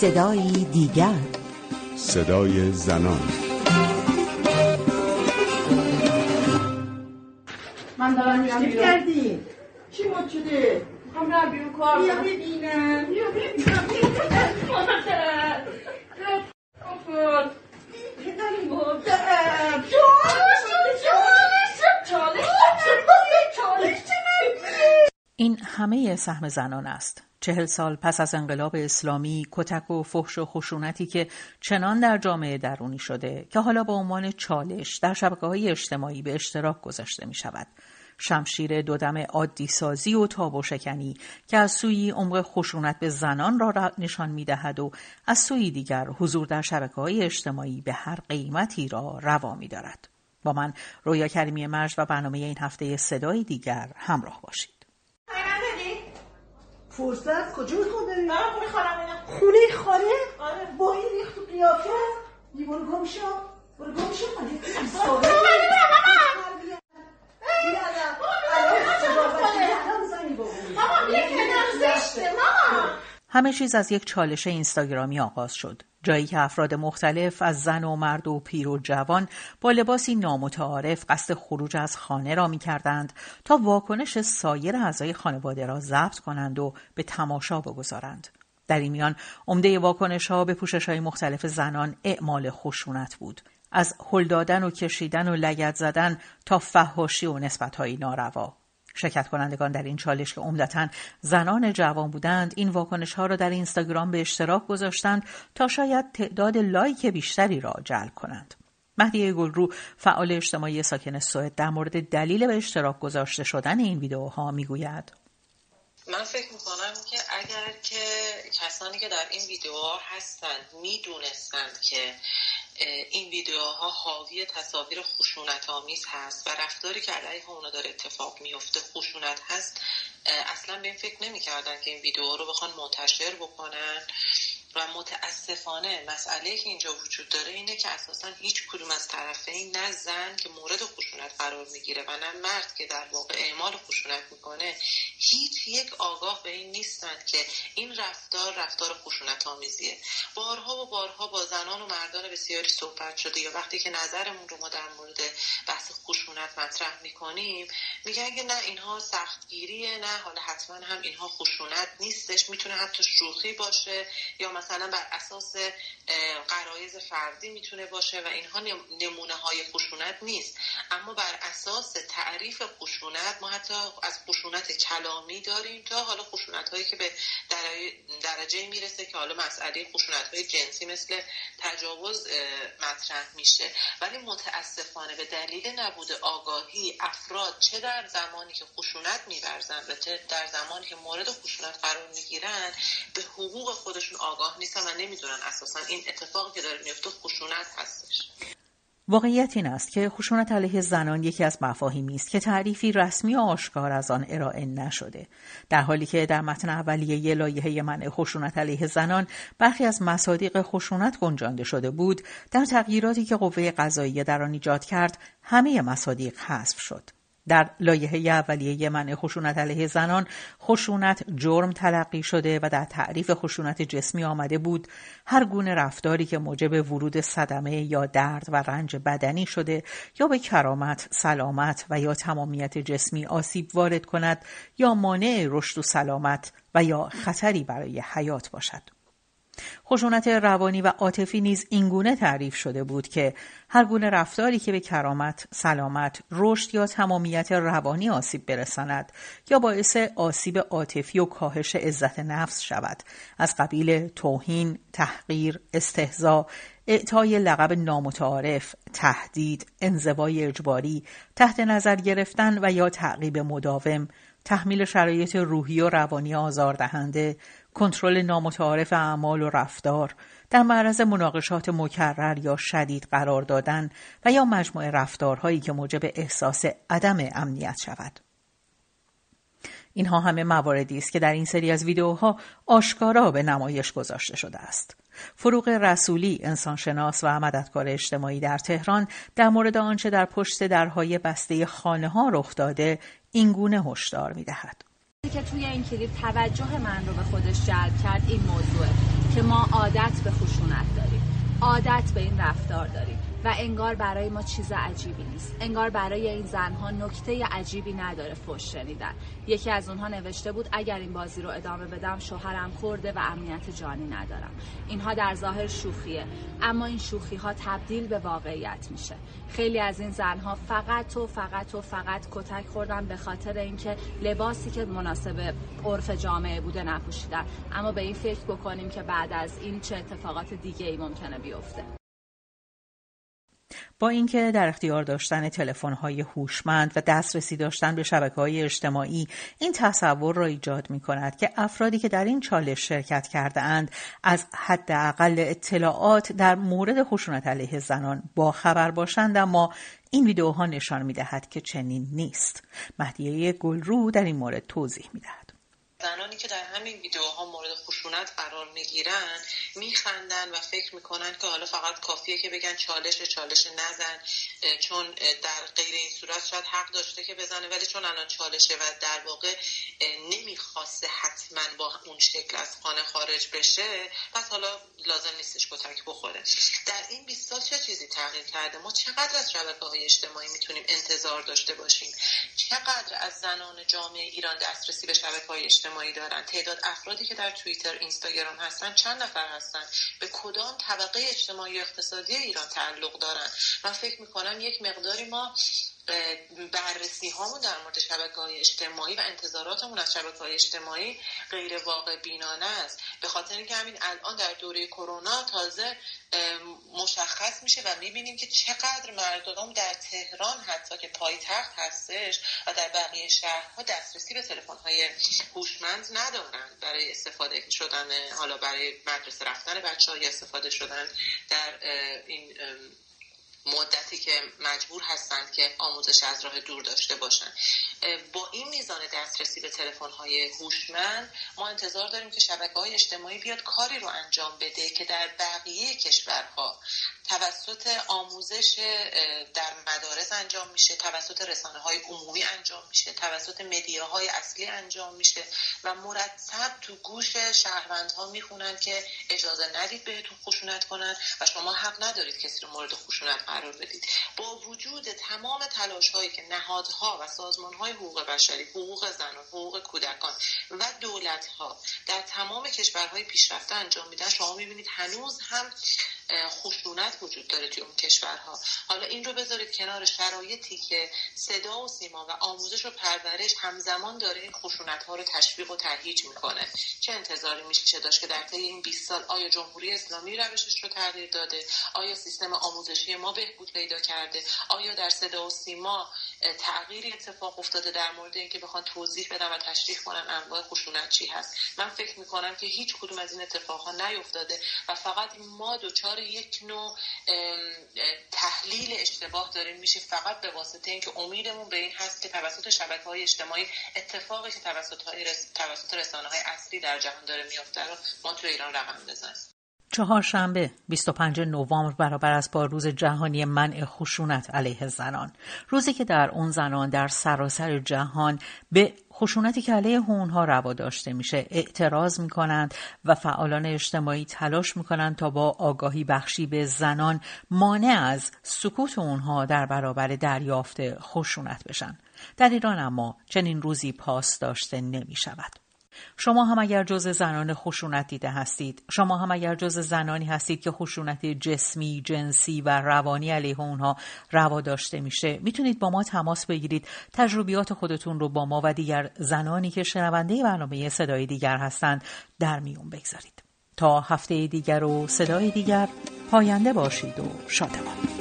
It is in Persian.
صدایی دیگر صدای زنان من دارم میرم چی کردی؟ چی مد شده؟ می‌خوام برم بیرون کار بیا. ببینم بیا ببینم همه سهم زنان است. چهل سال پس از انقلاب اسلامی کتک و فحش و خشونتی که چنان در جامعه درونی شده که حالا به عنوان چالش در شبکه های اجتماعی به اشتراک گذاشته می شود. شمشیر دودم عادی سازی و تابو شکنی که از سوی عمق خشونت به زنان را نشان می دهد و از سوی دیگر حضور در شبکه های اجتماعی به هر قیمتی را روا می دارد. با من رویا کریمی مرج و برنامه این هفته صدای دیگر همراه باشید. فرصت کجا می‌خوام بریم؟ دارم خونه خالم اینا. خونه خاله؟ آره. با این ریخت تو قیافه؟ برو گم شو. برو گم شو. همه چیز از یک چالش اینستاگرامی آغاز شد. جایی که افراد مختلف از زن و مرد و پیر و جوان با لباسی نامتعارف قصد خروج از خانه را می کردند تا واکنش سایر اعضای خانواده را ضبط کنند و به تماشا بگذارند. در این میان عمده واکنش ها به پوشش های مختلف زنان اعمال خشونت بود. از هل دادن و کشیدن و لگت زدن تا فحاشی و نسبت های ناروا. شرکت کنندگان در این چالش که عمدتا زنان جوان بودند این واکنش ها را در اینستاگرام به اشتراک گذاشتند تا شاید تعداد لایک بیشتری را جلب کنند. مهدیه گلرو فعال اجتماعی ساکن سوئد در مورد دلیل به اشتراک گذاشته شدن این ویدیوها می‌گوید من فکر می‌کنم که اگر که کسانی که در این ویدیوها هستند می‌دونستند که این ویدیوها حاوی تصاویر خشونت آمیز هست و رفتاری که علیه اونا داره اتفاق میفته خشونت هست اصلا به این فکر نمی‌کردن که این ویدیوها رو بخوان منتشر بکنن. و متاسفانه مسئله که اینجا وجود داره اینه که اساسا هیچ کدوم از طرفین نه زن که مورد خشونت قرار می‌گیره و نه مرد که در واقع اعمال خشونت می‌کنه هیچ یک آگاه به این نیستند که این رفتار رفتار خشونت آمیزیه بارها و بارها با زنان و مردان بسیاری صحبت شده یا وقتی که نظرمون رو ما در مورد بحث خشونت مطرح می‌کنیم میگن که نه اینها سختگیریه نه حالا حتما هم اینها خشونت نیستش می‌تونه حتی شوخی باشه یا مثلا بر اساس قرایز فردی می‌تونه باشه و اینها نمونه های خشونت نیست. اما بر اساس تعریف خشونت ما حتی از خشونت کلامی داریم تا حالا خشونت هایی که به درجه می‌رسه که حالا مسئله خشونت های جنسی مثل تجاوز مطرح میشه. ولی متاسفانه به دلیل نبود آگاهی افراد چه در زمانی که خشونت میورزن و در زمانی که مورد خشونت قرار می‌گیرن به حقوق خودشون آگاه نیستن و نمی‌دونن اساسا این اتفاقی که داره میفته خشونت هستش. واقعیت این است که خشونت علیه زنان یکی از مفاهیمی است که تعریفی رسمی و آشکار از آن ارائه نشده. در حالی که در متن اولیه لایحه منع خشونت علیه زنان برخی از مصادیق خشونت گنجانده شده بود در تغییراتی که قوه قضاییه در آن ایجاد کرد همه مصادیق حذف شد. در لایحه اولیه منع خشونت علیه زنان خشونت جرم تلقی شده و در تعریف خشونت جسمی آمده بود هر گونه رفتاری که موجب ورود صدمه یا درد و رنج بدنی شده یا به کرامت، سلامت و یا تمامیت جسمی آسیب وارد کند یا مانع رشد و سلامت و یا خطری برای حیات باشد. خشونت روانی و عاطفی نیز اینگونه تعریف شده بود که هر گونه رفتاری که به کرامت، سلامت، رشد یا تمامیت روانی آسیب برساند یا باعث آسیب عاطفی و کاهش عزت نفس شود. از قبیل توهین، تحقیر، استهزا، اعطای لقب نامتعارف، تهدید، انزوای اجباری، تحت نظر گرفتن و یا تعقیب مداوم، تحمیل شرایط روحی و روانی آزاردهنده، کنترل نامتعارف اعمال و رفتار، در معرض مناقشات مکرر یا شدید قرار دادن و یا مجموعه رفتارهایی که موجب احساس عدم امنیت شود. اینها همه مواردی است که در این سری از ویدیوها آشکارا به نمایش گذاشته شده است. فروغ رسولی انسانشناس و مددکار اجتماعی در تهران در مورد آنچه در پشت درهای بسته خانه ها رخ داده اینگونه هشدار می دهد. که توی این کلیپ توجه من رو به خودش جلب کرد این موضوعه که ما عادت به خشونت داریم. عادت به این رفتار داریم. و انگار برای ما چیز عجیبی نیست. انگار برای این زنها نکته عجیبی نداره فش شنیدن. یکی از اونها نوشته بود اگر این بازی رو ادامه بدم شوهرم خورده و امنیت جانی ندارم. اینها در ظاهر شوخیه اما این شوخی ها تبدیل به واقعیت میشه. خیلی از این زنها فقط و فقط و فقط کتک خوردن به خاطر اینکه لباسی که مناسب عرف جامعه بوده نپوشیدن. اما به این فکر بکنیم که بعد از این چه اتفاقات دیگه ای ممکنه بیفته. با اینکه در اختیار داشتن تلفن‌های هوشمند و دسترسی داشتن به های اجتماعی این تصور را ایجاد می کند که افرادی که در این چالش شرکت کرده اند از حداقل اطلاعات در مورد خشونت علیه زنان با خبر باشند اما این ویدیوها نشان می دهد که چنین نیست. مهدیه گلرو در این مورد توضیح می دهد. زنانی که در همین ویدیوها مورد خشونت قرار می‌گیرن میخندن و فکر می‌کنن که حالا فقط کافیه که بگن چالش چالش نزن چون در غیر این صورت شاید حق داشته که بزنه ولی چون الان چالشه و در واقع نمی‌خواسته حتما با اون شکل از خانه خارج بشه پس حالا لازم نیستش کتک بخوره. در این 20 سال چه چیزی تغییر کرده؟ ما چقدر از شبکه های اجتماعی می‌تونیم انتظار داشته باشیم؟ چقدر از زنان جامعه ایران دسترسی به شبکه های اجتماعی دارن. تعداد افرادی که در توییتر اینستاگرام هستن چند نفر هستن؟ به کدام طبقه اجتماعی اقتصادی ایران تعلق دارن؟ من فکر می‌کنم یک مقداری ما بررسی هامون در مورد شبکه های اجتماعی و انتظاراتمون از شبکه های اجتماعی غیر واقع بینانه است. به خاطر اینکه همین الان در دوره کرونا تازه مشخص میشه و می‌بینیم که چقدر مردم در تهران حتی که پایتخت هستش و در بقیه شهرها دسترسی به تلفن های هوشمند ندارن برای استفاده شدن حالا برای مدرسه رفتن بچه های استفاده شدن در این مدتی که مجبور هستند که آموزش از راه دور داشته باشند با این میزان دسترسی به تلفن های هوشمند ما انتظار داریم که شبکه های اجتماعی بیاد کاری رو انجام بده که در بقیه کشورها توسط آموزش در انجام میشه توسط رسانه های عمومی انجام میشه توسط مدیاهای اصلی انجام میشه و مرتب تو گوش شهروندها می‌خونن که اجازه ندید بهتون خشونت کنن و شما حق ندارید کسی رو مورد خشونت قرار بدید. با وجود تمام تلاش هایی که نهادها و سازمان های حقوق بشری حقوق زنان حقوق کودکان و دولت ها در تمام کشورهای پیشرفته انجام میدن شما می‌بینید هنوز هم خشونت وجود داره توی اون کشورها. حالا این رو بذارید کنار شرایطی که صدا و سیما و آموزش و پرورش همزمان داره این خشونت ها رو تشویق و تهییج می‌کنه. چه انتظاری میشه داشت که در طی این 20 سال آیا جمهوری اسلامی روشش رو تغییر داده؟ آیا سیستم آموزشی ما بهبود پیدا کرده؟ آیا در صدا و سیما تغییری اتفاق افتاده در مورد اینکه بخوان توضیح بدن و تشریح کنن انواع خشونت چی هست؟ من فکر می‌کنم که هیچ کدوم از این اتفاقها نیفتاده و فقط ما دوچار یک نوع تحلیل اشتباه داریم. میشه فقط به واسطه اینکه امیدمون به این هست که توسط شبکه های اجتماعی اتفاقی که توسط, توسط رسانه های اصلی در جهان داره میافته رو ما تو ایران رقم بزنیم. چهارشنبه 25 نوامبر برابر است با روز جهانی منع خشونت علیه زنان روزی که در اون زنان در سراسر جهان به خشونتی که علیه اونها روا داشته میشه اعتراض می‌کنند و فعالان اجتماعی تلاش می‌کنند تا با آگاهی بخشی به زنان مانع از سکوت اونها در برابر دریافت خشونت بشن در ایران اما چنین روزی پاس داشته نمی شود. شما هم اگر جز زنان خشونت دیده هستید شما هم اگر جز زنانی هستید که خشونت جسمی جنسی و روانی علیه اونها روا داشته میشه می‌تونید با ما تماس بگیرید. تجربیات خودتون رو با ما و دیگر زنانی که شنونده برنامه صدای دیگر هستند در میون بگذارید. تا هفته دیگر و صدای دیگر پاینده باشید و شادمان.